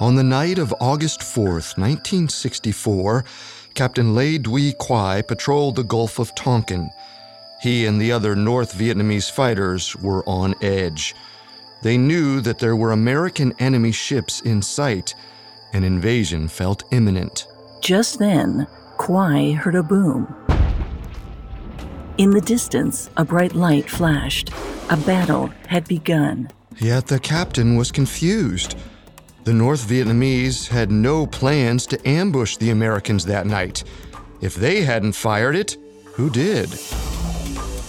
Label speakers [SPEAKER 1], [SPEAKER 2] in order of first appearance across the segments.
[SPEAKER 1] On the night of August 4th, 1964, Captain Le Duy Quai patrolled the Gulf of Tonkin. He and the other North Vietnamese fighters were on edge. They knew that there were American enemy ships in sight. An invasion felt imminent.
[SPEAKER 2] Just then, Quai heard a boom. In the distance, a bright light flashed. A battle had begun.
[SPEAKER 1] Yet the captain was confused. The North Vietnamese had no plans to ambush the Americans that night. If they hadn't fired it, who did?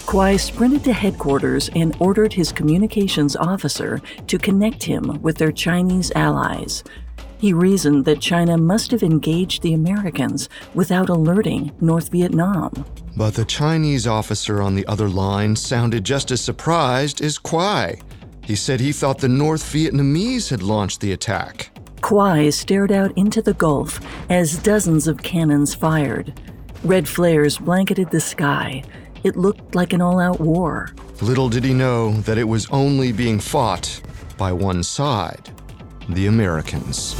[SPEAKER 2] Quai sprinted to headquarters and ordered his communications officer to connect him with their Chinese allies. He reasoned that China must have engaged the Americans without alerting North Vietnam.
[SPEAKER 1] But the Chinese officer on the other line sounded just as surprised as Quai. He said he thought the North Vietnamese had launched the attack.
[SPEAKER 2] Quai stared out into the Gulf as dozens of cannons fired. Red flares blanketed the sky. It looked like an all out war.
[SPEAKER 1] Little did he know that it was only being fought by one side the Americans.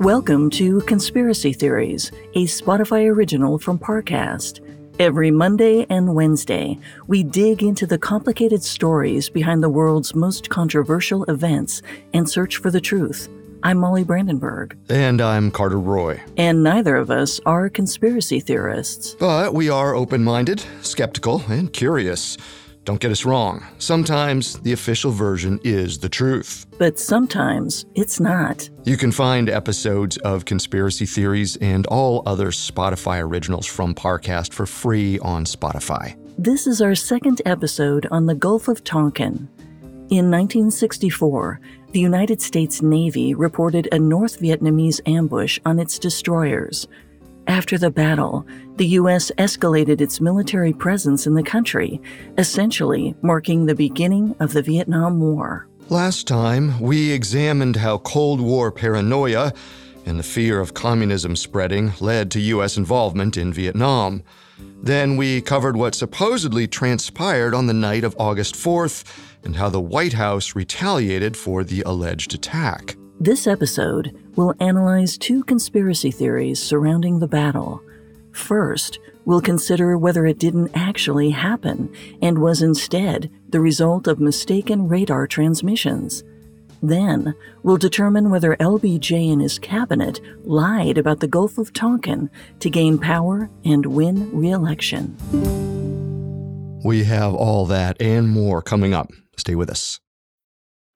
[SPEAKER 2] Welcome to Conspiracy Theories, a Spotify original from Parcast. Every Monday and Wednesday, we dig into the complicated stories behind the world's most controversial events and search for the truth. I'm Molly Brandenburg.
[SPEAKER 1] And I'm Carter Roy.
[SPEAKER 2] And neither of us are conspiracy theorists.
[SPEAKER 1] But we are open minded, skeptical, and curious. Don't get us wrong. Sometimes the official version is the truth.
[SPEAKER 2] But sometimes it's not.
[SPEAKER 1] You can find episodes of Conspiracy Theories and all other Spotify originals from Parcast for free on Spotify.
[SPEAKER 2] This is our second episode on the Gulf of Tonkin. In 1964, the United States Navy reported a North Vietnamese ambush on its destroyers. After the battle, the U.S. escalated its military presence in the country, essentially marking the beginning of the Vietnam War.
[SPEAKER 1] Last time, we examined how Cold War paranoia and the fear of communism spreading led to U.S. involvement in Vietnam. Then we covered what supposedly transpired on the night of August 4th and how the White House retaliated for the alleged attack.
[SPEAKER 2] This episode will analyze two conspiracy theories surrounding the battle. First, we'll consider whether it didn't actually happen and was instead the result of mistaken radar transmissions. Then, we'll determine whether LBJ and his cabinet lied about the Gulf of Tonkin to gain power and win re election.
[SPEAKER 1] We have all that and more coming up. Stay with us.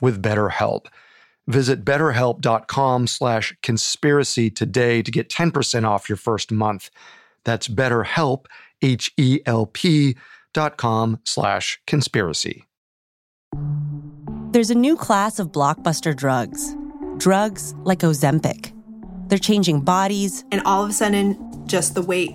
[SPEAKER 1] with BetterHelp. Visit betterhelp.com slash conspiracy today to get 10% off your first month. That's betterhelp, H-E-L-P dot com slash conspiracy.
[SPEAKER 3] There's a new class of blockbuster drugs. Drugs like Ozempic. They're changing bodies.
[SPEAKER 4] And all of a sudden, just the weight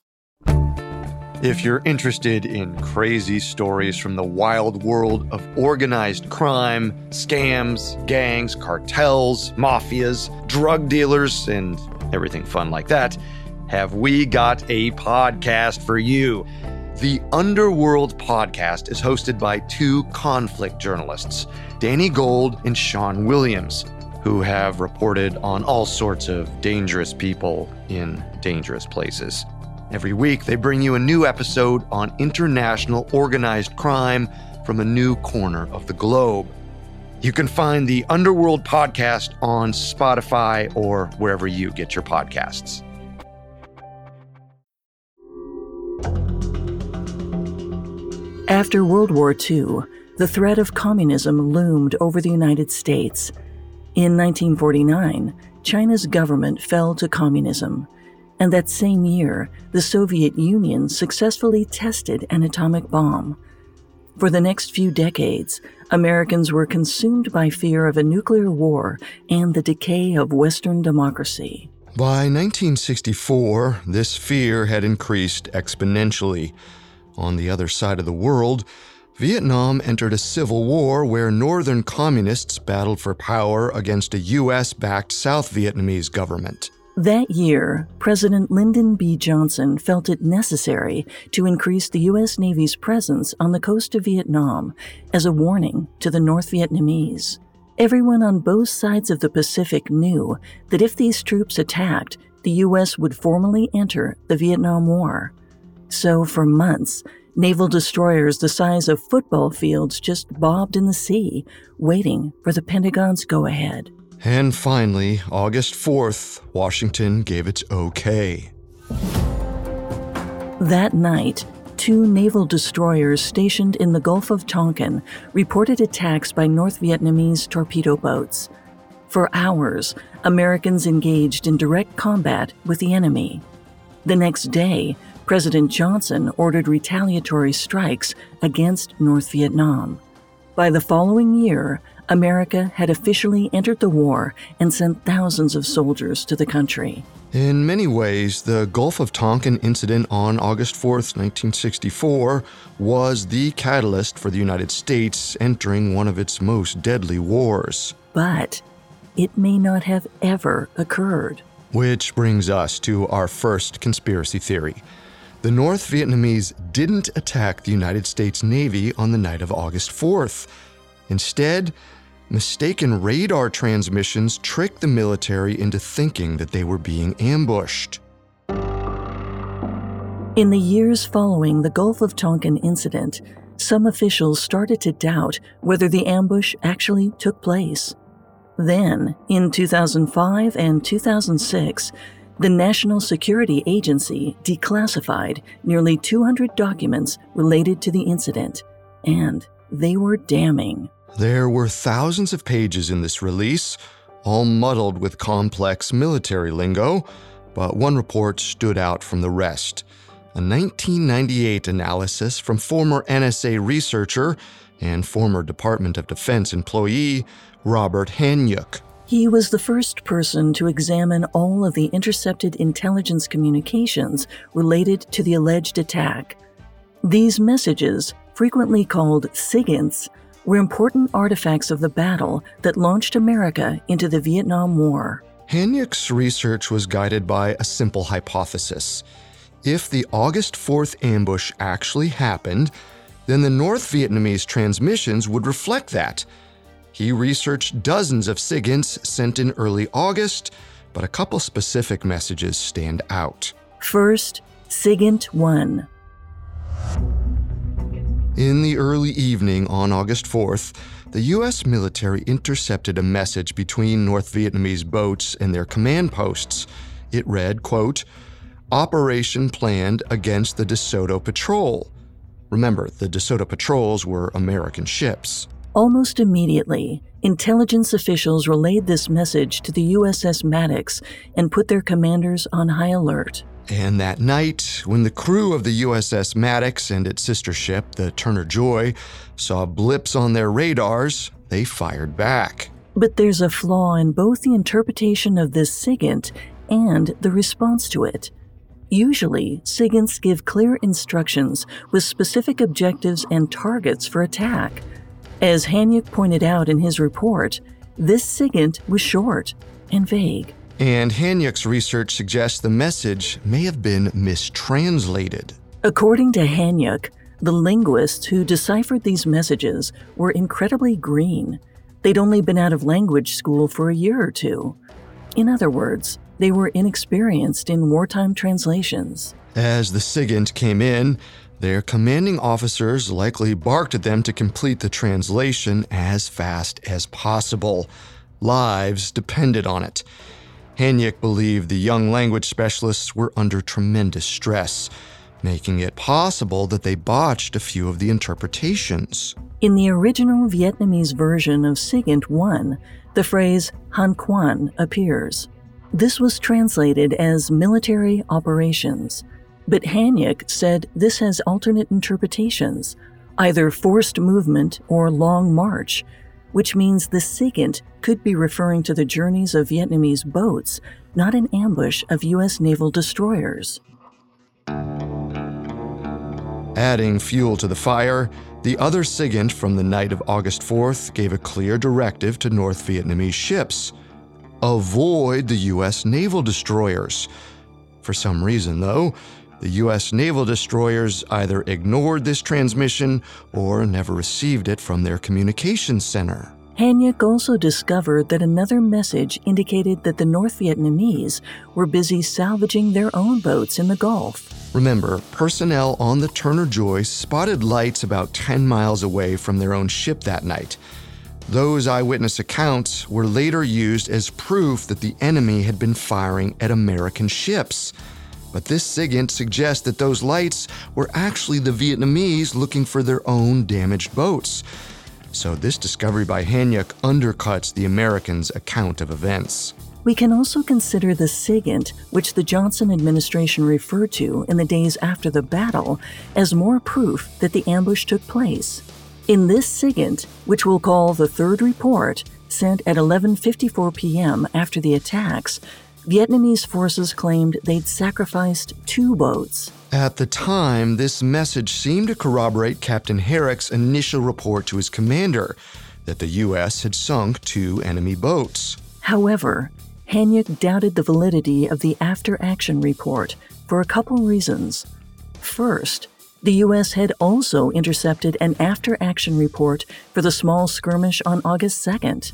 [SPEAKER 1] If you're interested in crazy stories from the wild world of organized crime, scams, gangs, cartels, mafias, drug dealers, and everything fun like that, have we got a podcast for you. The Underworld podcast is hosted by two conflict journalists, Danny Gold and Sean Williams, who have reported on all sorts of dangerous people in dangerous places. Every week, they bring you a new episode on international organized crime from a new corner of the globe. You can find the Underworld podcast on Spotify or wherever you get your podcasts.
[SPEAKER 2] After World War II, the threat of communism loomed over the United States. In 1949, China's government fell to communism, and that same year, the Soviet Union successfully tested an atomic bomb. For the next few decades, Americans were consumed by fear of a nuclear war and the decay of Western democracy.
[SPEAKER 1] By 1964, this fear had increased exponentially. On the other side of the world, Vietnam entered a civil war where northern communists battled for power against a U.S. backed South Vietnamese government.
[SPEAKER 2] That year, President Lyndon B. Johnson felt it necessary to increase the U.S. Navy's presence on the coast of Vietnam as a warning to the North Vietnamese. Everyone on both sides of the Pacific knew that if these troops attacked, the U.S. would formally enter the Vietnam War. So, for months, naval destroyers the size of football fields just bobbed in the sea, waiting for the Pentagon's go ahead.
[SPEAKER 1] And finally, August 4th, Washington gave its okay.
[SPEAKER 2] That night, two naval destroyers stationed in the Gulf of Tonkin reported attacks by North Vietnamese torpedo boats. For hours, Americans engaged in direct combat with the enemy. The next day, President Johnson ordered retaliatory strikes against North Vietnam. By the following year, America had officially entered the war and sent thousands of soldiers to the country.
[SPEAKER 1] In many ways, the Gulf of Tonkin incident on August 4th, 1964, was the catalyst for the United States entering one of its most deadly wars.
[SPEAKER 2] But it may not have ever occurred.
[SPEAKER 1] Which brings us to our first conspiracy theory the North Vietnamese didn't attack the United States Navy on the night of August 4th. Instead, mistaken radar transmissions tricked the military into thinking that they were being ambushed.
[SPEAKER 2] In the years following the Gulf of Tonkin incident, some officials started to doubt whether the ambush actually took place. Then, in 2005 and 2006, the National Security Agency declassified nearly 200 documents related to the incident, and they were damning.
[SPEAKER 1] There were thousands of pages in this release, all muddled with complex military lingo, but one report stood out from the rest. A 1998 analysis from former NSA researcher and former Department of Defense employee Robert Hanyok.
[SPEAKER 2] He was the first person to examine all of the intercepted intelligence communications related to the alleged attack. These messages, frequently called SIGINTs, were important artifacts of the battle that launched America into the Vietnam War.
[SPEAKER 1] Hanyok's research was guided by a simple hypothesis. If the August 4th ambush actually happened, then the North Vietnamese transmissions would reflect that he researched dozens of SIGINTs sent in early August, but a couple specific messages stand out.
[SPEAKER 2] First, SIGINT 1.
[SPEAKER 1] In the early evening on August 4th, the U.S. military intercepted a message between North Vietnamese boats and their command posts. It read, quote, Operation planned against the DeSoto Patrol. Remember, the DeSoto Patrols were American ships.
[SPEAKER 2] Almost immediately, intelligence officials relayed this message to the USS Maddox and put their commanders on high alert.
[SPEAKER 1] And that night, when the crew of the USS Maddox and its sister ship, the Turner Joy, saw blips on their radars, they fired back.
[SPEAKER 2] But there's a flaw in both the interpretation of this SIGINT and the response to it. Usually, SIGINTs give clear instructions with specific objectives and targets for attack. As Hanyok pointed out in his report, this SIGINT was short and vague.
[SPEAKER 1] And Hanyok's research suggests the message may have been mistranslated.
[SPEAKER 2] According to Hanyok, the linguists who deciphered these messages were incredibly green. They'd only been out of language school for a year or two. In other words, they were inexperienced in wartime translations.
[SPEAKER 1] As the SIGINT came in, their commanding officers likely barked at them to complete the translation as fast as possible. Lives depended on it. Hanyok believed the young language specialists were under tremendous stress, making it possible that they botched a few of the interpretations.
[SPEAKER 2] In the original Vietnamese version of SIGINT 1, the phrase Han Quan appears. This was translated as military operations, but Hanyok said this has alternate interpretations, either forced movement or long march, which means the SIGINT could be referring to the journeys of Vietnamese boats, not an ambush of U.S. naval destroyers.
[SPEAKER 1] Adding fuel to the fire, the other SIGINT from the night of August 4th gave a clear directive to North Vietnamese ships avoid the U.S. naval destroyers. For some reason, though, the U.S. naval destroyers either ignored this transmission or never received it from their communications center.
[SPEAKER 2] Hanyok also discovered that another message indicated that the North Vietnamese were busy salvaging their own boats in the Gulf.
[SPEAKER 1] Remember, personnel on the Turner Joy spotted lights about 10 miles away from their own ship that night. Those eyewitness accounts were later used as proof that the enemy had been firing at American ships. But this SIGINT suggests that those lights were actually the Vietnamese looking for their own damaged boats. So this discovery by Hanyok undercuts the Americans' account of events.
[SPEAKER 2] We can also consider the SIGINT, which the Johnson administration referred to in the days after the battle, as more proof that the ambush took place. In this SIGINT, which we'll call the third report, sent at 11:54 p.m. after the attacks, Vietnamese forces claimed they'd sacrificed two boats.
[SPEAKER 1] At the time, this message seemed to corroborate Captain Herrick's initial report to his commander that the U.S. had sunk two enemy boats.
[SPEAKER 2] However, Hanyok doubted the validity of the after action report for a couple reasons. First, the U.S. had also intercepted an after action report for the small skirmish on August 2nd.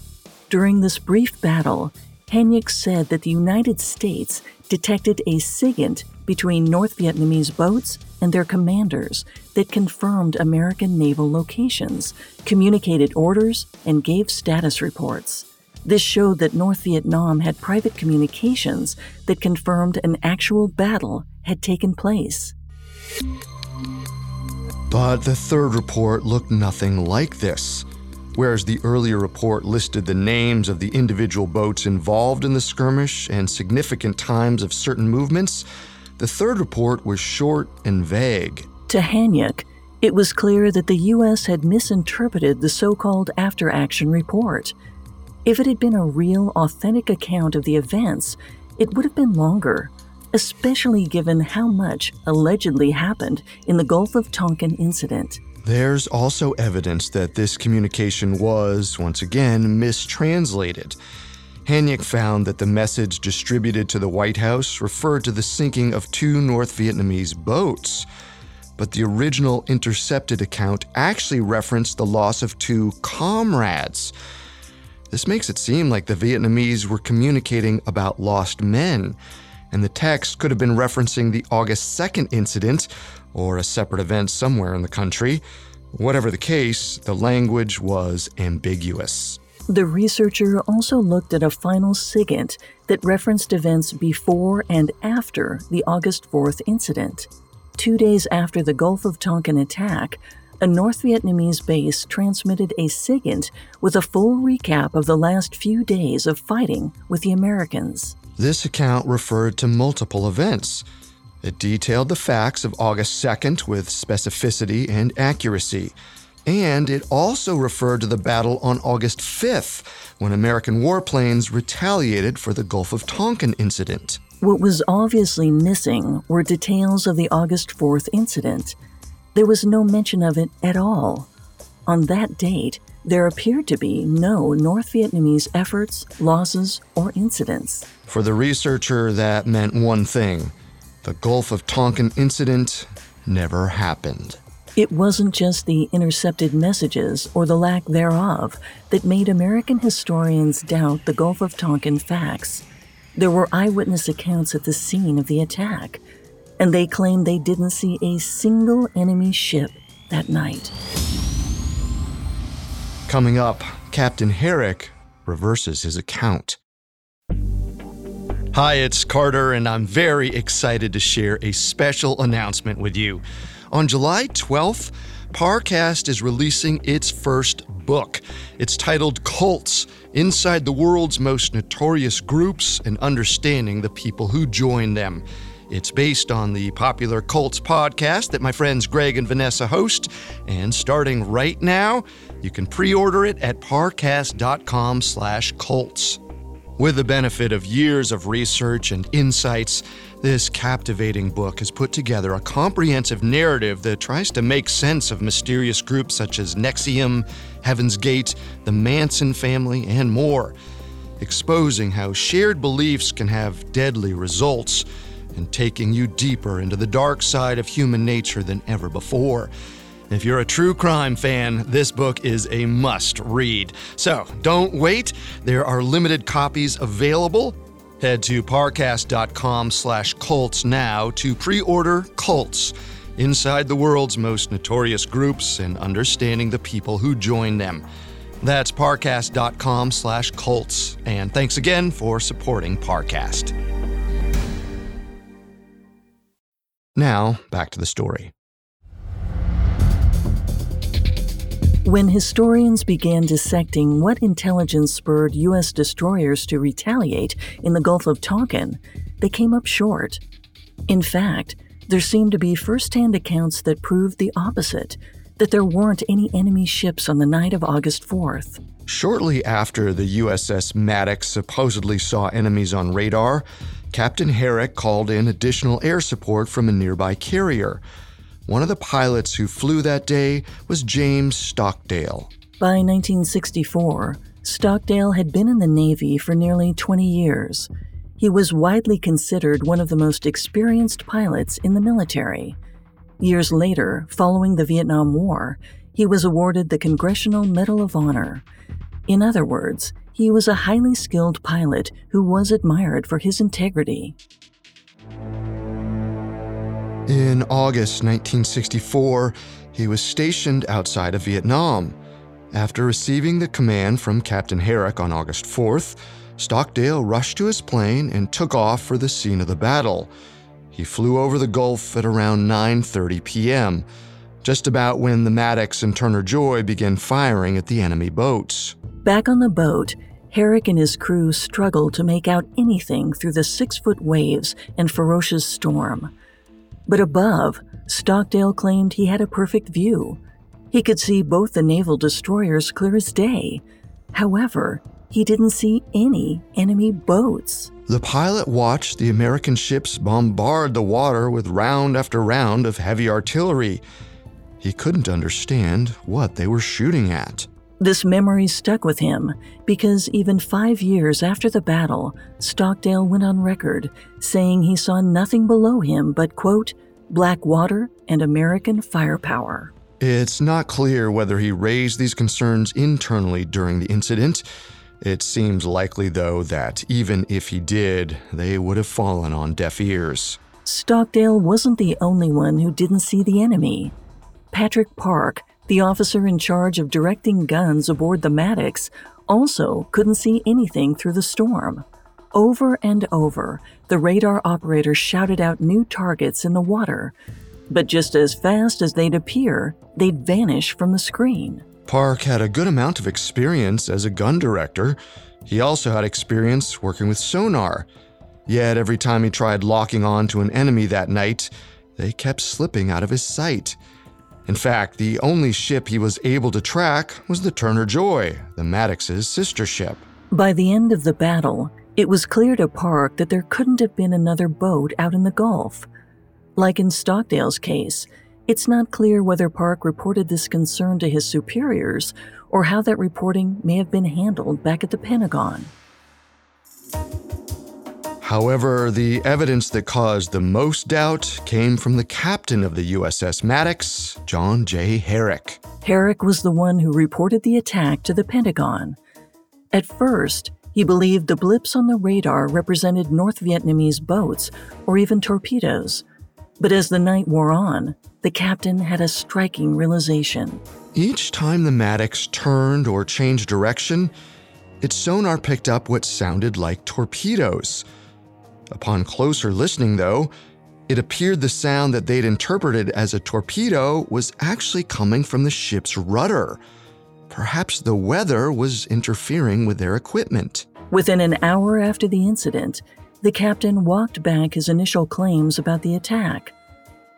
[SPEAKER 2] During this brief battle, Hanyok said that the United States detected a SIGINT between North Vietnamese boats and their commanders that confirmed American naval locations, communicated orders, and gave status reports. This showed that North Vietnam had private communications that confirmed an actual battle had taken place.
[SPEAKER 1] But the third report looked nothing like this. Whereas the earlier report listed the names of the individual boats involved in the skirmish and significant times of certain movements, the third report was short and vague.
[SPEAKER 2] To Hanyok, it was clear that the U.S. had misinterpreted the so called after action report. If it had been a real, authentic account of the events, it would have been longer, especially given how much allegedly happened in the Gulf of Tonkin incident.
[SPEAKER 1] There's also evidence that this communication was, once again, mistranslated. Hanyok found that the message distributed to the White House referred to the sinking of two North Vietnamese boats, but the original intercepted account actually referenced the loss of two comrades. This makes it seem like the Vietnamese were communicating about lost men, and the text could have been referencing the August 2nd incident or a separate event somewhere in the country. Whatever the case, the language was ambiguous.
[SPEAKER 2] The researcher also looked at a final SIGINT that referenced events before and after the August 4th incident. Two days after the Gulf of Tonkin attack, a North Vietnamese base transmitted a SIGINT with a full recap of the last few days of fighting with the Americans.
[SPEAKER 1] This account referred to multiple events, it detailed the facts of August 2nd with specificity and accuracy. And it also referred to the battle on August 5th, when American warplanes retaliated for the Gulf of Tonkin incident.
[SPEAKER 2] What was obviously missing were details of the August 4th incident. There was no mention of it at all. On that date, there appeared to be no North Vietnamese efforts, losses, or incidents.
[SPEAKER 1] For the researcher, that meant one thing the Gulf of Tonkin incident never happened.
[SPEAKER 2] It wasn't just the intercepted messages or the lack thereof that made American historians doubt the Gulf of Tonkin facts. There were eyewitness accounts at the scene of the attack, and they claimed they didn't see a single enemy ship that night.
[SPEAKER 1] Coming up, Captain Herrick reverses his account. Hi, it's Carter, and I'm very excited to share a special announcement with you. On July 12th, Parcast is releasing its first book. It's titled Cults Inside the World's Most Notorious Groups and Understanding the People Who Join Them. It's based on the popular Cults podcast that my friends Greg and Vanessa host, and starting right now, you can pre-order it at parcast.com/cults. With the benefit of years of research and insights, this captivating book has put together a comprehensive narrative that tries to make sense of mysterious groups such as NXIVM, Heaven's Gate, the Manson family, and more, exposing how shared beliefs can have deadly results and taking you deeper into the dark side of human nature than ever before. If you're a true crime fan, this book is a must read. So don't wait. There are limited copies available. Head to parcast.com slash cults now to pre-order Cults, inside the world's most notorious groups and understanding the people who join them. That's parcast.com slash cults. And thanks again for supporting Parcast. Now, back to the story.
[SPEAKER 2] When historians began dissecting what intelligence spurred U.S. destroyers to retaliate in the Gulf of Tonkin, they came up short. In fact, there seemed to be firsthand accounts that proved the opposite that there weren't any enemy ships on the night of August 4th.
[SPEAKER 1] Shortly after the USS Maddox supposedly saw enemies on radar, Captain Herrick called in additional air support from a nearby carrier. One of the pilots who flew that day was James Stockdale.
[SPEAKER 2] By 1964, Stockdale had been in the Navy for nearly 20 years. He was widely considered one of the most experienced pilots in the military. Years later, following the Vietnam War, he was awarded the Congressional Medal of Honor. In other words, he was a highly skilled pilot who was admired for his integrity.
[SPEAKER 1] In August 1964, he was stationed outside of Vietnam. After receiving the command from Captain Herrick on August 4th, Stockdale rushed to his plane and took off for the scene of the battle. He flew over the Gulf at around 9:30 p.m., just about when the Maddox and Turner Joy began firing at the enemy boats.
[SPEAKER 2] Back on the boat, Herrick and his crew struggled to make out anything through the six foot waves and ferocious storm. But above, Stockdale claimed he had a perfect view. He could see both the naval destroyers clear as day. However, he didn't see any enemy boats.
[SPEAKER 1] The pilot watched the American ships bombard the water with round after round of heavy artillery. He couldn't understand what they were shooting at.
[SPEAKER 2] This memory stuck with him because even five years after the battle, Stockdale went on record saying he saw nothing below him but, quote, black water and American firepower.
[SPEAKER 1] It's not clear whether he raised these concerns internally during the incident. It seems likely, though, that even if he did, they would have fallen on deaf ears.
[SPEAKER 2] Stockdale wasn't the only one who didn't see the enemy. Patrick Park, the officer in charge of directing guns aboard the Maddox, also couldn't see anything through the storm. Over and over, the radar operator shouted out new targets in the water, but just as fast as they'd appear, they'd vanish from the screen.
[SPEAKER 1] Park had a good amount of experience as a gun director. He also had experience working with sonar. Yet every time he tried locking on to an enemy that night, they kept slipping out of his sight. In fact, the only ship he was able to track was the Turner Joy, the Maddox's sister ship.
[SPEAKER 2] By the end of the battle, it was clear to Park that there couldn't have been another boat out in the Gulf. Like in Stockdale's case, It's not clear whether Park reported this concern to his superiors or how that reporting may have been handled back at the Pentagon.
[SPEAKER 1] However, the evidence that caused the most doubt came from the captain of the USS Maddox, John J. Herrick.
[SPEAKER 2] Herrick was the one who reported the attack to the Pentagon. At first, he believed the blips on the radar represented North Vietnamese boats or even torpedoes. But as the night wore on, the captain had a striking realization.
[SPEAKER 1] Each time the Maddox turned or changed direction, its sonar picked up what sounded like torpedoes. Upon closer listening, though, it appeared the sound that they'd interpreted as a torpedo was actually coming from the ship's rudder. Perhaps the weather was interfering with their equipment.
[SPEAKER 2] Within an hour after the incident, the captain walked back his initial claims about the attack.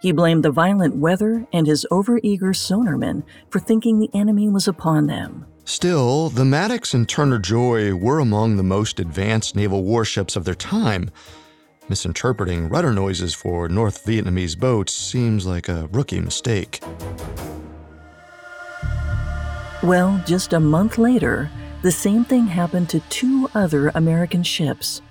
[SPEAKER 2] He blamed the violent weather and his overeager sonarmen for thinking the enemy was upon them.
[SPEAKER 1] Still, the Maddox and Turner Joy were among the most advanced naval warships of their time. Misinterpreting rudder noises for North Vietnamese boats seems like a rookie mistake.
[SPEAKER 2] Well, just a month later, the same thing happened to two other American ships.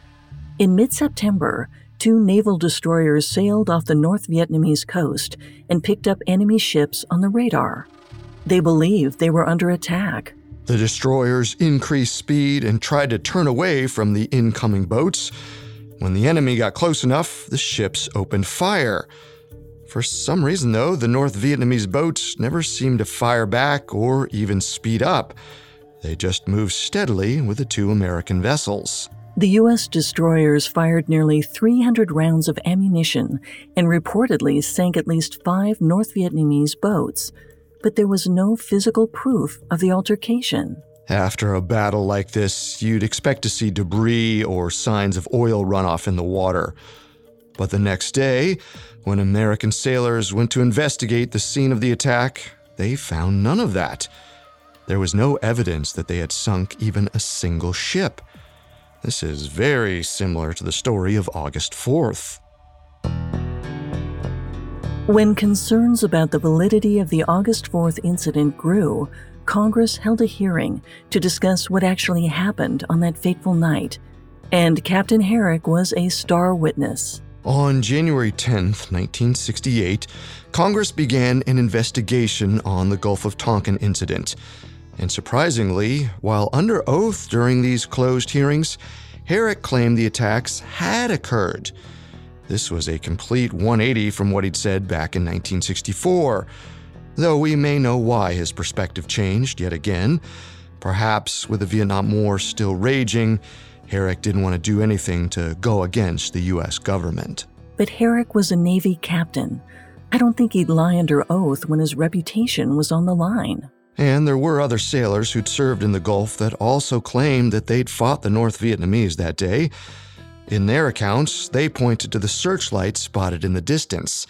[SPEAKER 2] In mid September, two naval destroyers sailed off the North Vietnamese coast and picked up enemy ships on the radar. They believed they were under attack.
[SPEAKER 1] The destroyers increased speed and tried to turn away from the incoming boats. When the enemy got close enough, the ships opened fire. For some reason, though, the North Vietnamese boats never seemed to fire back or even speed up. They just moved steadily with the two American vessels.
[SPEAKER 2] The U.S. destroyers fired nearly 300 rounds of ammunition and reportedly sank at least five North Vietnamese boats, but there was no physical proof of the altercation.
[SPEAKER 1] After a battle like this, you'd expect to see debris or signs of oil runoff in the water. But the next day, when American sailors went to investigate the scene of the attack, they found none of that. There was no evidence that they had sunk even a single ship. This is very similar to the story of August 4th.
[SPEAKER 2] When concerns about the validity of the August 4th incident grew, Congress held a hearing to discuss what actually happened on that fateful night, and Captain Herrick was a star witness.
[SPEAKER 1] On January 10, 1968, Congress began an investigation on the Gulf of Tonkin incident. And surprisingly, while under oath during these closed hearings, Herrick claimed the attacks had occurred. This was a complete 180 from what he'd said back in 1964, though we may know why his perspective changed yet again. Perhaps with the Vietnam War still raging, Herrick didn't want to do anything to go against the U.S. government.
[SPEAKER 2] But Herrick was a Navy captain. I don't think he'd lie under oath when his reputation was on the line.
[SPEAKER 1] And there were other sailors who'd served in the Gulf that also claimed that they'd fought the North Vietnamese that day. In their accounts, they pointed to the searchlights spotted in the distance.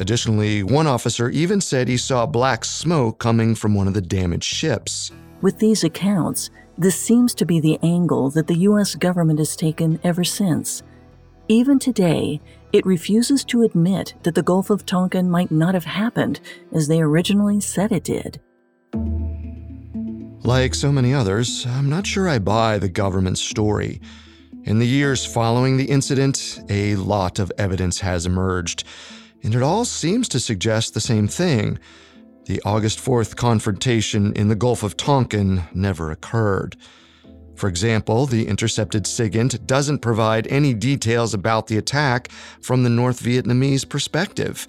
[SPEAKER 1] Additionally, one officer even said he saw black smoke coming from one of the damaged ships.
[SPEAKER 2] With these accounts, this seems to be the angle that the U.S. government has taken ever since. Even today, it refuses to admit that the Gulf of Tonkin might not have happened as they originally said it did.
[SPEAKER 1] Like so many others, I'm not sure I buy the government's story. In the years following the incident, a lot of evidence has emerged, and it all seems to suggest the same thing. The August 4th confrontation in the Gulf of Tonkin never occurred. For example, the intercepted SIGINT doesn't provide any details about the attack from the North Vietnamese perspective.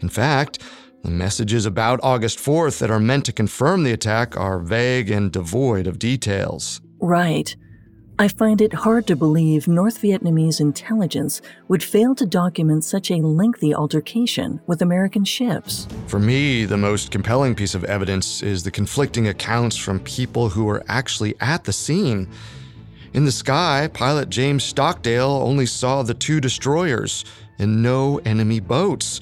[SPEAKER 1] In fact, the messages about August 4th that are meant to confirm the attack are vague and devoid of details.
[SPEAKER 2] Right. I find it hard to believe North Vietnamese intelligence would fail to document such a lengthy altercation with American ships.
[SPEAKER 1] For me, the most compelling piece of evidence is the conflicting accounts from people who were actually at the scene. In the sky, pilot James Stockdale only saw the two destroyers and no enemy boats.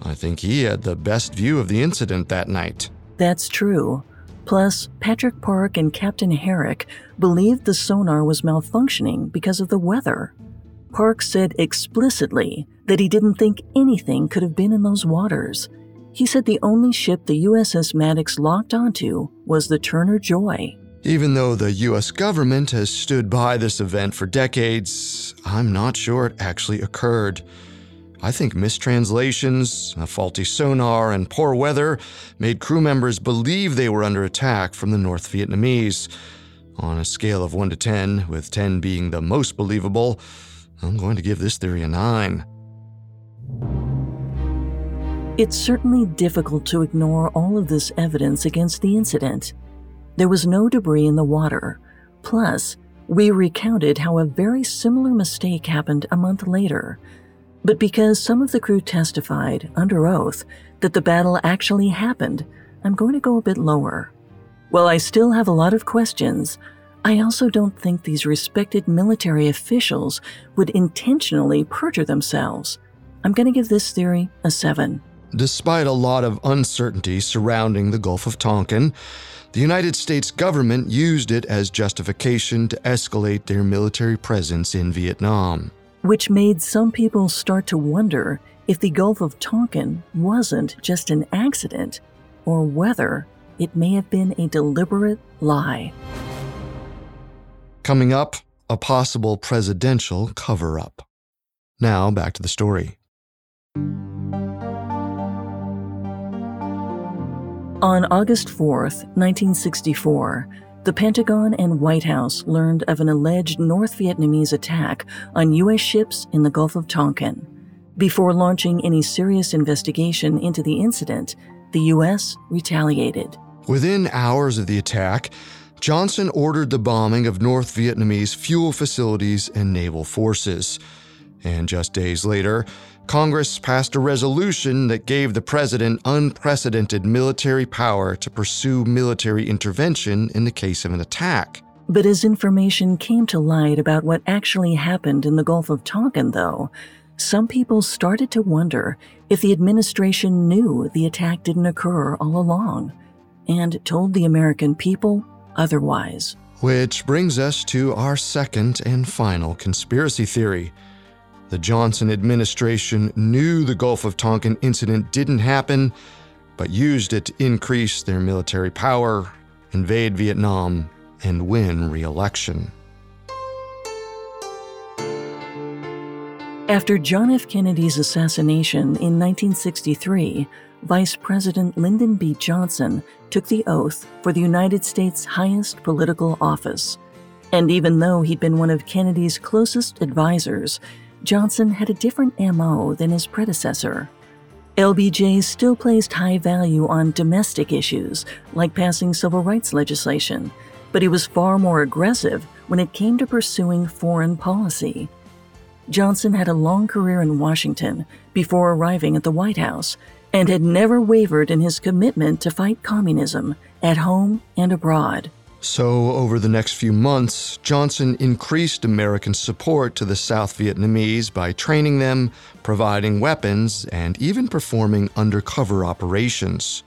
[SPEAKER 1] I think he had the best view of the incident that night.
[SPEAKER 2] That's true. Plus, Patrick Park and Captain Herrick believed the sonar was malfunctioning because of the weather. Park said explicitly that he didn't think anything could have been in those waters. He said the only ship the USS Maddox locked onto was the Turner Joy.
[SPEAKER 1] Even though the US government has stood by this event for decades, I'm not sure it actually occurred. I think mistranslations, a faulty sonar, and poor weather made crew members believe they were under attack from the North Vietnamese. On a scale of 1 to 10, with 10 being the most believable, I'm going to give this theory a 9.
[SPEAKER 2] It's certainly difficult to ignore all of this evidence against the incident. There was no debris in the water. Plus, we recounted how a very similar mistake happened a month later. But because some of the crew testified, under oath, that the battle actually happened, I'm going to go a bit lower. While I still have a lot of questions, I also don't think these respected military officials would intentionally perjure themselves. I'm going to give this theory a 7.
[SPEAKER 1] Despite a lot of uncertainty surrounding the Gulf of Tonkin, the United States government used it as justification to escalate their military presence in Vietnam.
[SPEAKER 2] Which made some people start to wonder if the Gulf of Tonkin wasn't just an accident, or whether it may have been a deliberate lie.
[SPEAKER 1] Coming up, a possible presidential cover up. Now, back to the story.
[SPEAKER 2] On August 4th, 1964, the Pentagon and White House learned of an alleged North Vietnamese attack on U.S. ships in the Gulf of Tonkin. Before launching any serious investigation into the incident, the U.S. retaliated.
[SPEAKER 1] Within hours of the attack, Johnson ordered the bombing of North Vietnamese fuel facilities and naval forces. And just days later, Congress passed a resolution that gave the president unprecedented military power to pursue military intervention in the case of an attack.
[SPEAKER 2] But as information came to light about what actually happened in the Gulf of Tonkin, though, some people started to wonder if the administration knew the attack didn't occur all along and told the American people otherwise.
[SPEAKER 1] Which brings us to our second and final conspiracy theory the Johnson administration knew the Gulf of Tonkin incident didn't happen, but used it to increase their military power, invade Vietnam, and win re election.
[SPEAKER 2] After John F. Kennedy's assassination in 1963, Vice President Lyndon B. Johnson took the oath for the United States' highest political office. And even though he'd been one of Kennedy's closest advisors, Johnson had a different MO than his predecessor. LBJ still placed high value on domestic issues, like passing civil rights legislation, but he was far more aggressive when it came to pursuing foreign policy. Johnson had a long career in Washington before arriving at the White House and had never wavered in his commitment to fight communism at home and abroad.
[SPEAKER 1] So, over the next few months, Johnson increased American support to the South Vietnamese by training them, providing weapons, and even performing undercover operations.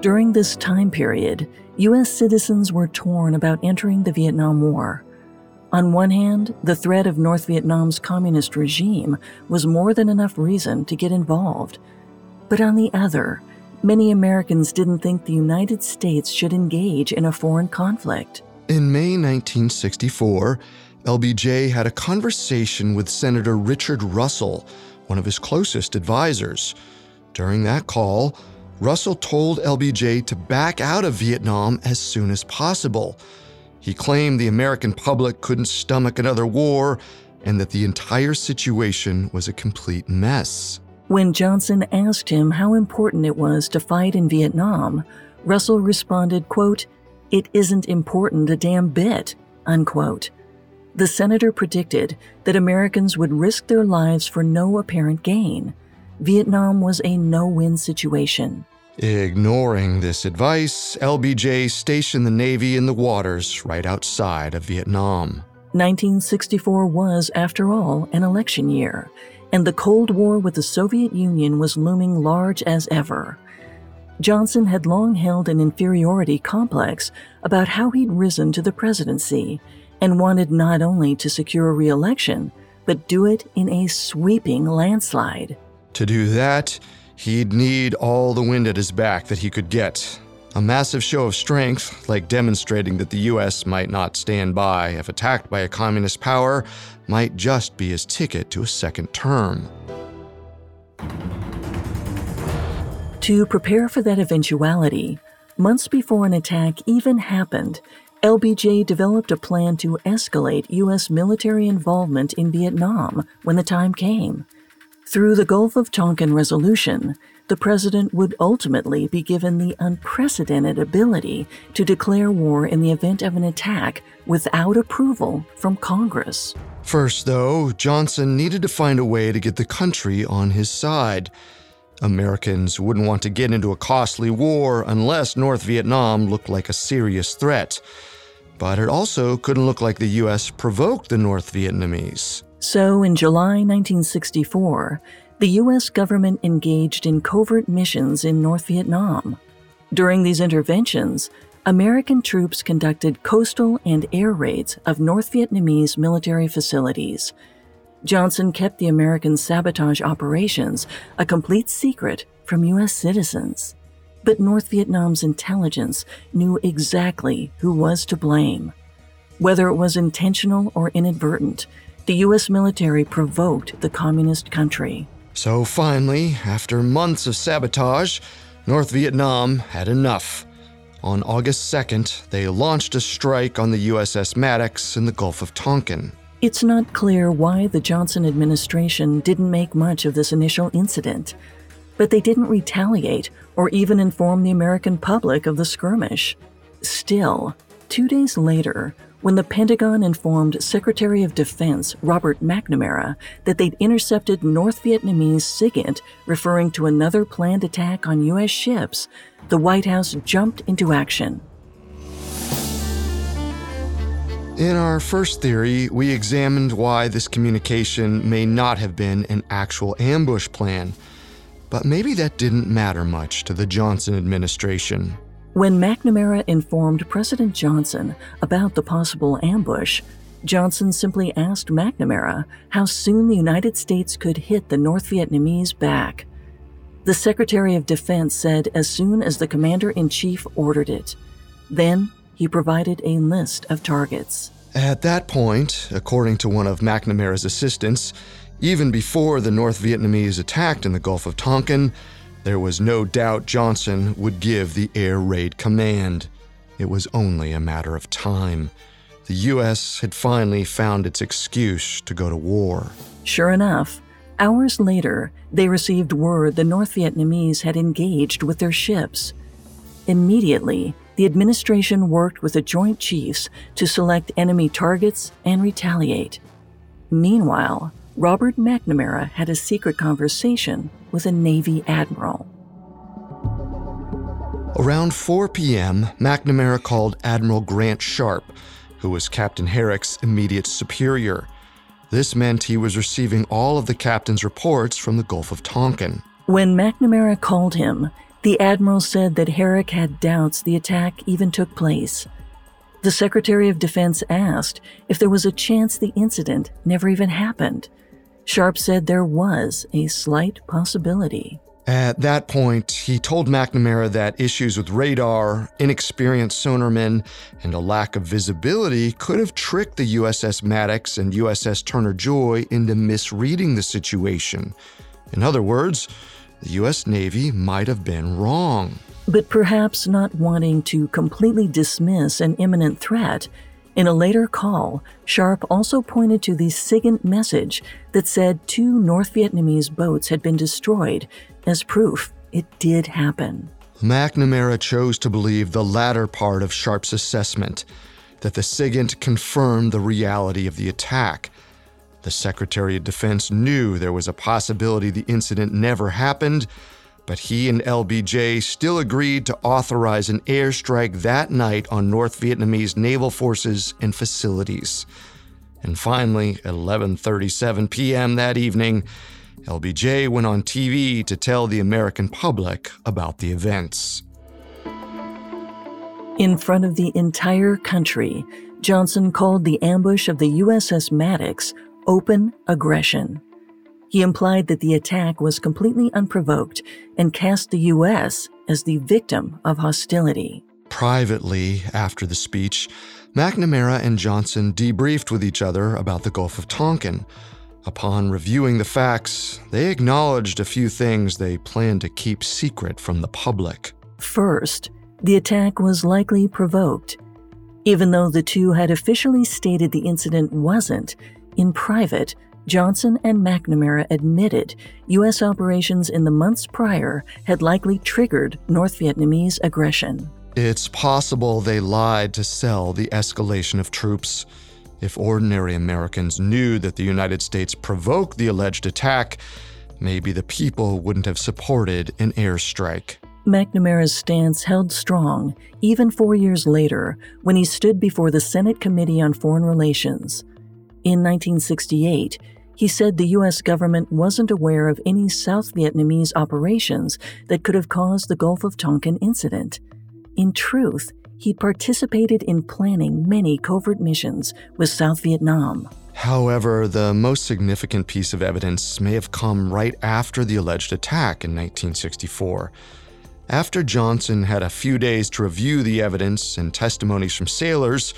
[SPEAKER 2] During this time period, U.S. citizens were torn about entering the Vietnam War. On one hand, the threat of North Vietnam's communist regime was more than enough reason to get involved. But on the other, many Americans didn't think the United States should engage in a foreign conflict.
[SPEAKER 1] In May 1964, LBJ had a conversation with Senator Richard Russell, one of his closest advisors. During that call, Russell told LBJ to back out of Vietnam as soon as possible. He claimed the American public couldn't stomach another war and that the entire situation was a complete mess.
[SPEAKER 2] When Johnson asked him how important it was to fight in Vietnam, Russell responded, quote, It isn't important a damn bit, unquote. The senator predicted that Americans would risk their lives for no apparent gain. Vietnam was a no win situation.
[SPEAKER 1] Ignoring this advice, LBJ stationed the Navy in the waters right outside of Vietnam.
[SPEAKER 2] 1964 was, after all, an election year, and the Cold War with the Soviet Union was looming large as ever. Johnson had long held an inferiority complex about how he'd risen to the presidency and wanted not only to secure re election, but do it in a sweeping landslide.
[SPEAKER 1] To do that, he'd need all the wind at his back that he could get. A massive show of strength, like demonstrating that the US might not stand by if attacked by a communist power, might just be his ticket to a second term.
[SPEAKER 2] To prepare for that eventuality, months before an attack even happened, LBJ developed a plan to escalate U.S. military involvement in Vietnam when the time came. Through the Gulf of Tonkin resolution, the president would ultimately be given the unprecedented ability to declare war in the event of an attack without approval from Congress.
[SPEAKER 1] First, though, Johnson needed to find a way to get the country on his side. Americans wouldn't want to get into a costly war unless North Vietnam looked like a serious threat. But it also couldn't look like the U.S. provoked the North Vietnamese.
[SPEAKER 2] So, in July 1964, the U.S. government engaged in covert missions in North Vietnam. During these interventions, American troops conducted coastal and air raids of North Vietnamese military facilities. Johnson kept the American sabotage operations a complete secret from U.S. citizens. But North Vietnam's intelligence knew exactly who was to blame. Whether it was intentional or inadvertent, the U.S. military provoked the communist country.
[SPEAKER 1] So finally, after months of sabotage, North Vietnam had enough. On August 2nd, they launched a strike on the USS Maddox in the Gulf of Tonkin.
[SPEAKER 2] It's not clear why the Johnson administration didn't make much of this initial incident, but they didn't retaliate or even inform the American public of the skirmish. Still, two days later, when the Pentagon informed Secretary of Defense Robert McNamara that they'd intercepted North Vietnamese SIGINT referring to another planned attack on U.S. ships, the White House jumped into action.
[SPEAKER 1] In our first theory, we examined why this communication may not have been an actual ambush plan. But maybe that didn't matter much to the Johnson administration.
[SPEAKER 2] When McNamara informed President Johnson about the possible ambush, Johnson simply asked McNamara how soon the United States could hit the North Vietnamese back. The Secretary of Defense said as soon as the Commander in Chief ordered it. Then he provided a list of targets.
[SPEAKER 1] At that point, according to one of McNamara's assistants, even before the North Vietnamese attacked in the Gulf of Tonkin, there was no doubt Johnson would give the air raid command. It was only a matter of time. The U.S. had finally found its excuse to go to war.
[SPEAKER 2] Sure enough, hours later, they received word the North Vietnamese had engaged with their ships. Immediately, the administration worked with the Joint Chiefs to select enemy targets and retaliate. Meanwhile, Robert McNamara had a secret conversation with a Navy admiral.
[SPEAKER 1] Around 4 p.m., McNamara called Admiral Grant Sharp, who was Captain Herrick's immediate superior. This meant he was receiving all of the captain's reports from the Gulf of Tonkin.
[SPEAKER 2] When McNamara called him, the admiral said that Herrick had doubts the attack even took place. The Secretary of Defense asked if there was a chance the incident never even happened. Sharp said there was a slight possibility.
[SPEAKER 1] At that point, he told McNamara that issues with radar, inexperienced sonarmen, and a lack of visibility could have tricked the USS Maddox and USS Turner Joy into misreading the situation. In other words, the U.S. Navy might have been wrong.
[SPEAKER 2] But perhaps not wanting to completely dismiss an imminent threat, in a later call, Sharp also pointed to the SIGINT message that said two North Vietnamese boats had been destroyed as proof it did happen.
[SPEAKER 1] McNamara chose to believe the latter part of Sharp's assessment that the SIGINT confirmed the reality of the attack the Secretary of Defense knew there was a possibility the incident never happened, but he and LBJ still agreed to authorize an airstrike that night on North Vietnamese naval forces and facilities. And finally, at 11:37 p.m. that evening, LBJ went on TV to tell the American public about the events.
[SPEAKER 2] In front of the entire country, Johnson called the ambush of the USS Maddox open aggression. He implied that the attack was completely unprovoked and cast the U.S. as the victim of hostility.
[SPEAKER 1] Privately, after the speech, McNamara and Johnson debriefed with each other about the Gulf of Tonkin. Upon reviewing the facts, they acknowledged a few things they planned to keep secret from the public.
[SPEAKER 2] First, the attack was likely provoked. Even though the two had officially stated the incident wasn't, in private, Johnson and McNamara admitted U.S. operations in the months prior had likely triggered North Vietnamese aggression.
[SPEAKER 1] It's possible they lied to sell the escalation of troops. If ordinary Americans knew that the United States provoked the alleged attack, maybe the people wouldn't have supported an airstrike.
[SPEAKER 2] McNamara's stance held strong even four years later when he stood before the Senate Committee on Foreign Relations. In 1968, he said the U.S. government wasn't aware of any South Vietnamese operations that could have caused the Gulf of Tonkin incident. In truth, he participated in planning many covert missions with South Vietnam.
[SPEAKER 1] However, the most significant piece of evidence may have come right after the alleged attack in 1964. After Johnson had a few days to review the evidence and testimonies from sailors,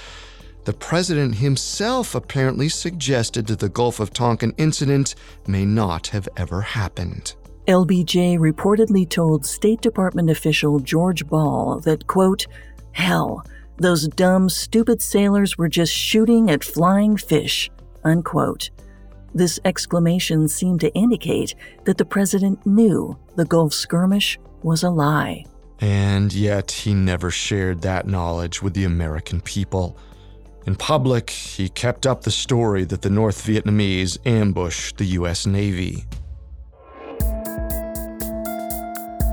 [SPEAKER 1] the president himself apparently suggested that the Gulf of Tonkin incident may not have ever happened.
[SPEAKER 2] LBJ reportedly told State Department official George Ball that, quote, hell, those dumb, stupid sailors were just shooting at flying fish, unquote. This exclamation seemed to indicate that the president knew the Gulf skirmish was a lie.
[SPEAKER 1] And yet, he never shared that knowledge with the American people. In public, he kept up the story that the North Vietnamese ambushed the U.S. Navy.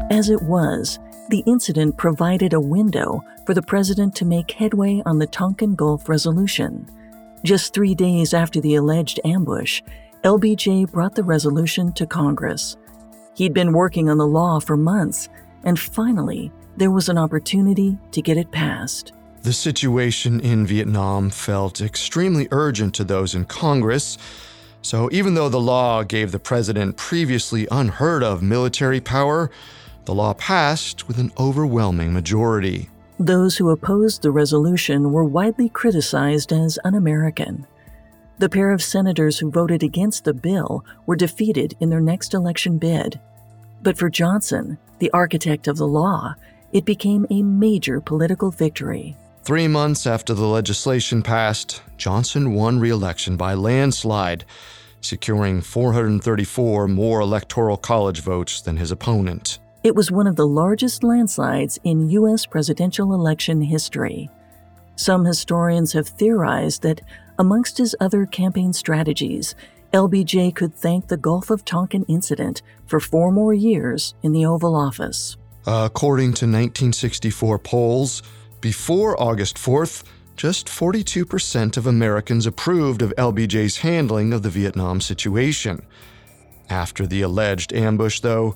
[SPEAKER 2] As it was, the incident provided a window for the president to make headway on the Tonkin Gulf resolution. Just three days after the alleged ambush, LBJ brought the resolution to Congress. He'd been working on the law for months, and finally, there was an opportunity to get it passed.
[SPEAKER 1] The situation in Vietnam felt extremely urgent to those in Congress. So, even though the law gave the president previously unheard of military power, the law passed with an overwhelming majority.
[SPEAKER 2] Those who opposed the resolution were widely criticized as un American. The pair of senators who voted against the bill were defeated in their next election bid. But for Johnson, the architect of the law, it became a major political victory.
[SPEAKER 1] Three months after the legislation passed, Johnson won re election by landslide, securing 434 more electoral college votes than his opponent.
[SPEAKER 2] It was one of the largest landslides in U.S. presidential election history. Some historians have theorized that, amongst his other campaign strategies, LBJ could thank the Gulf of Tonkin incident for four more years in the Oval Office.
[SPEAKER 1] According to 1964 polls, before August 4th, just 42% of Americans approved of LBJ's handling of the Vietnam situation. After the alleged ambush, though,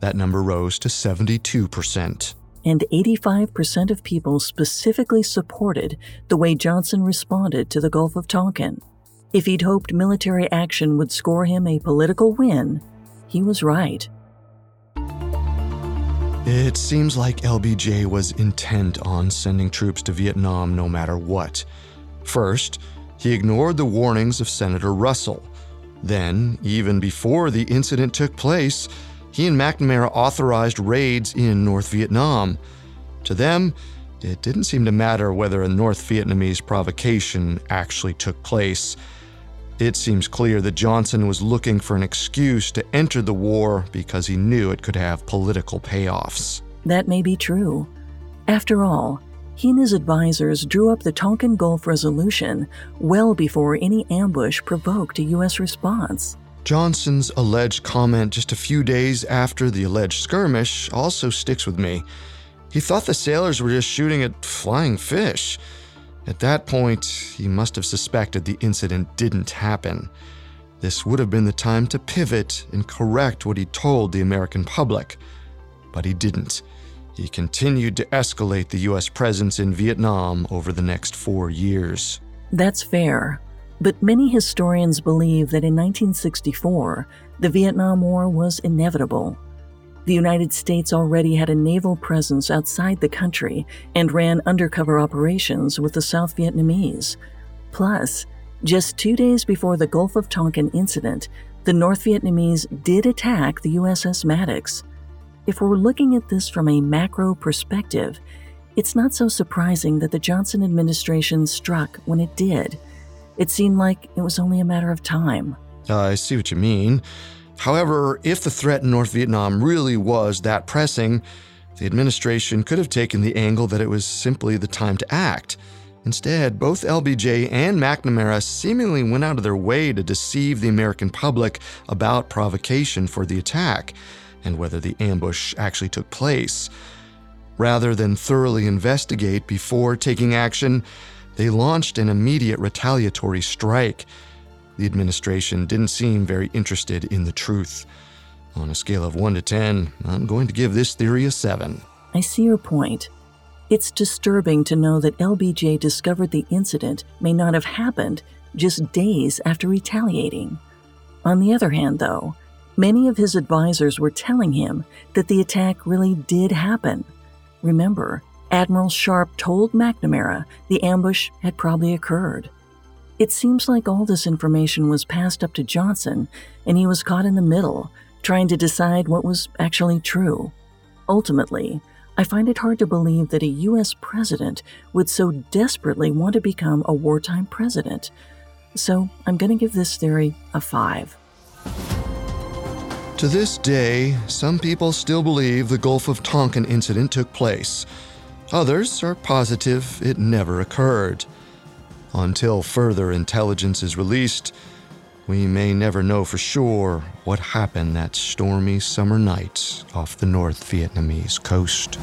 [SPEAKER 1] that number rose to 72%.
[SPEAKER 2] And 85% of people specifically supported the way Johnson responded to the Gulf of Tonkin. If he'd hoped military action would score him a political win, he was right.
[SPEAKER 1] It seems like LBJ was intent on sending troops to Vietnam no matter what. First, he ignored the warnings of Senator Russell. Then, even before the incident took place, he and McNamara authorized raids in North Vietnam. To them, it didn't seem to matter whether a North Vietnamese provocation actually took place. It seems clear that Johnson was looking for an excuse to enter the war because he knew it could have political payoffs.
[SPEAKER 2] That may be true. After all, he and his advisors drew up the Tonkin Gulf Resolution well before any ambush provoked a U.S. response.
[SPEAKER 1] Johnson's alleged comment just a few days after the alleged skirmish also sticks with me. He thought the sailors were just shooting at flying fish. At that point, he must have suspected the incident didn't happen. This would have been the time to pivot and correct what he told the American public. But he didn't. He continued to escalate the U.S. presence in Vietnam over the next four years.
[SPEAKER 2] That's fair. But many historians believe that in 1964, the Vietnam War was inevitable. The United States already had a naval presence outside the country and ran undercover operations with the South Vietnamese. Plus, just two days before the Gulf of Tonkin incident, the North Vietnamese did attack the USS Maddox. If we're looking at this from a macro perspective, it's not so surprising that the Johnson administration struck when it did. It seemed like it was only a matter of time.
[SPEAKER 1] Uh, I see what you mean. However, if the threat in North Vietnam really was that pressing, the administration could have taken the angle that it was simply the time to act. Instead, both LBJ and McNamara seemingly went out of their way to deceive the American public about provocation for the attack and whether the ambush actually took place. Rather than thoroughly investigate before taking action, they launched an immediate retaliatory strike. The administration didn't seem very interested in the truth. On a scale of 1 to 10, I'm going to give this theory a 7.
[SPEAKER 2] I see your point. It's disturbing to know that LBJ discovered the incident may not have happened just days after retaliating. On the other hand, though, many of his advisors were telling him that the attack really did happen. Remember, Admiral Sharp told McNamara the ambush had probably occurred. It seems like all this information was passed up to Johnson, and he was caught in the middle, trying to decide what was actually true. Ultimately, I find it hard to believe that a US president would so desperately want to become a wartime president. So I'm going to give this theory a 5.
[SPEAKER 1] To this day, some people still believe the Gulf of Tonkin incident took place. Others are positive it never occurred. Until further intelligence is released, we may never know for sure what happened that stormy summer night off the North Vietnamese coast.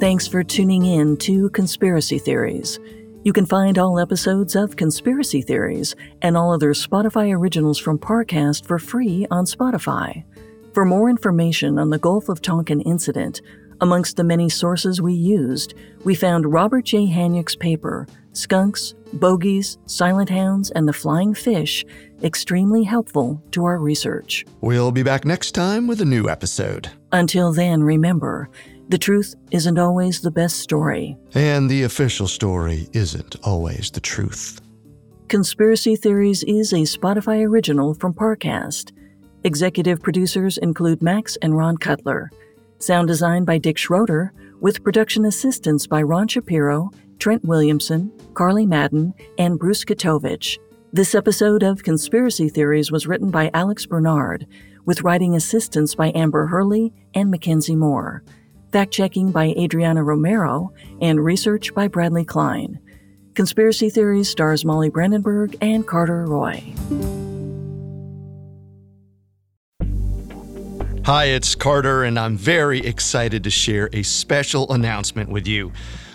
[SPEAKER 2] Thanks for tuning in to Conspiracy Theories. You can find all episodes of Conspiracy Theories and all other Spotify originals from Parcast for free on Spotify. For more information on the Gulf of Tonkin incident, amongst the many sources we used, we found Robert J. Hanyok's paper, Skunks, Bogies, Silent Hounds, and the Flying Fish, extremely helpful to our research.
[SPEAKER 1] We'll be back next time with a new episode.
[SPEAKER 2] Until then, remember, the truth isn't always the best story.
[SPEAKER 1] And the official story isn't always the truth.
[SPEAKER 2] Conspiracy Theories is a Spotify original from Parcast. Executive producers include Max and Ron Cutler. Sound design by Dick Schroeder, with production assistance by Ron Shapiro, Trent Williamson, Carly Madden, and Bruce Katovich. This episode of Conspiracy Theories was written by Alex Bernard, with writing assistance by Amber Hurley and Mackenzie Moore, fact checking by Adriana Romero, and research by Bradley Klein. Conspiracy Theories stars Molly Brandenburg and Carter Roy.
[SPEAKER 1] Hi, it's Carter, and I'm very excited to share a special announcement with you.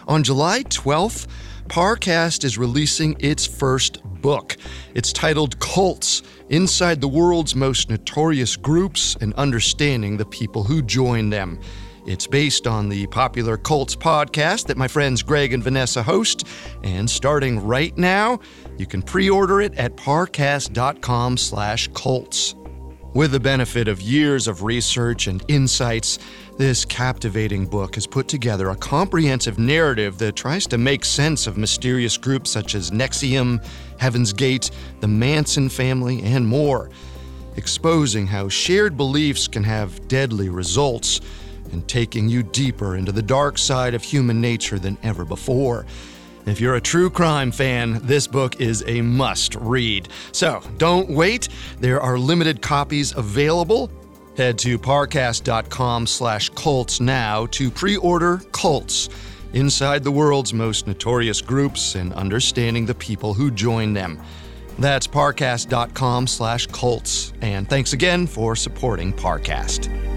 [SPEAKER 1] On July 12th, Parcast is releasing its first book. It's titled Cults Inside the World's Most Notorious Groups and Understanding the People Who Join Them. It's based on the popular Cults podcast that my friends Greg and Vanessa host, and starting right now, you can pre-order it at parcast.com/cults. With the benefit of years of research and insights, this captivating book has put together a comprehensive narrative that tries to make sense of mysterious groups such as NXIVM, Heaven's Gate, the Manson family, and more, exposing how shared beliefs can have deadly results and taking you deeper into the dark side of human nature than ever before. If you're a true crime fan, this book is a must read. So don't wait. There are limited copies available. Head to parcast.com slash cults now to pre-order Cults, Inside the World's Most Notorious Groups and Understanding the People Who Join Them. That's parcast.com slash cults. And thanks again for supporting Parcast.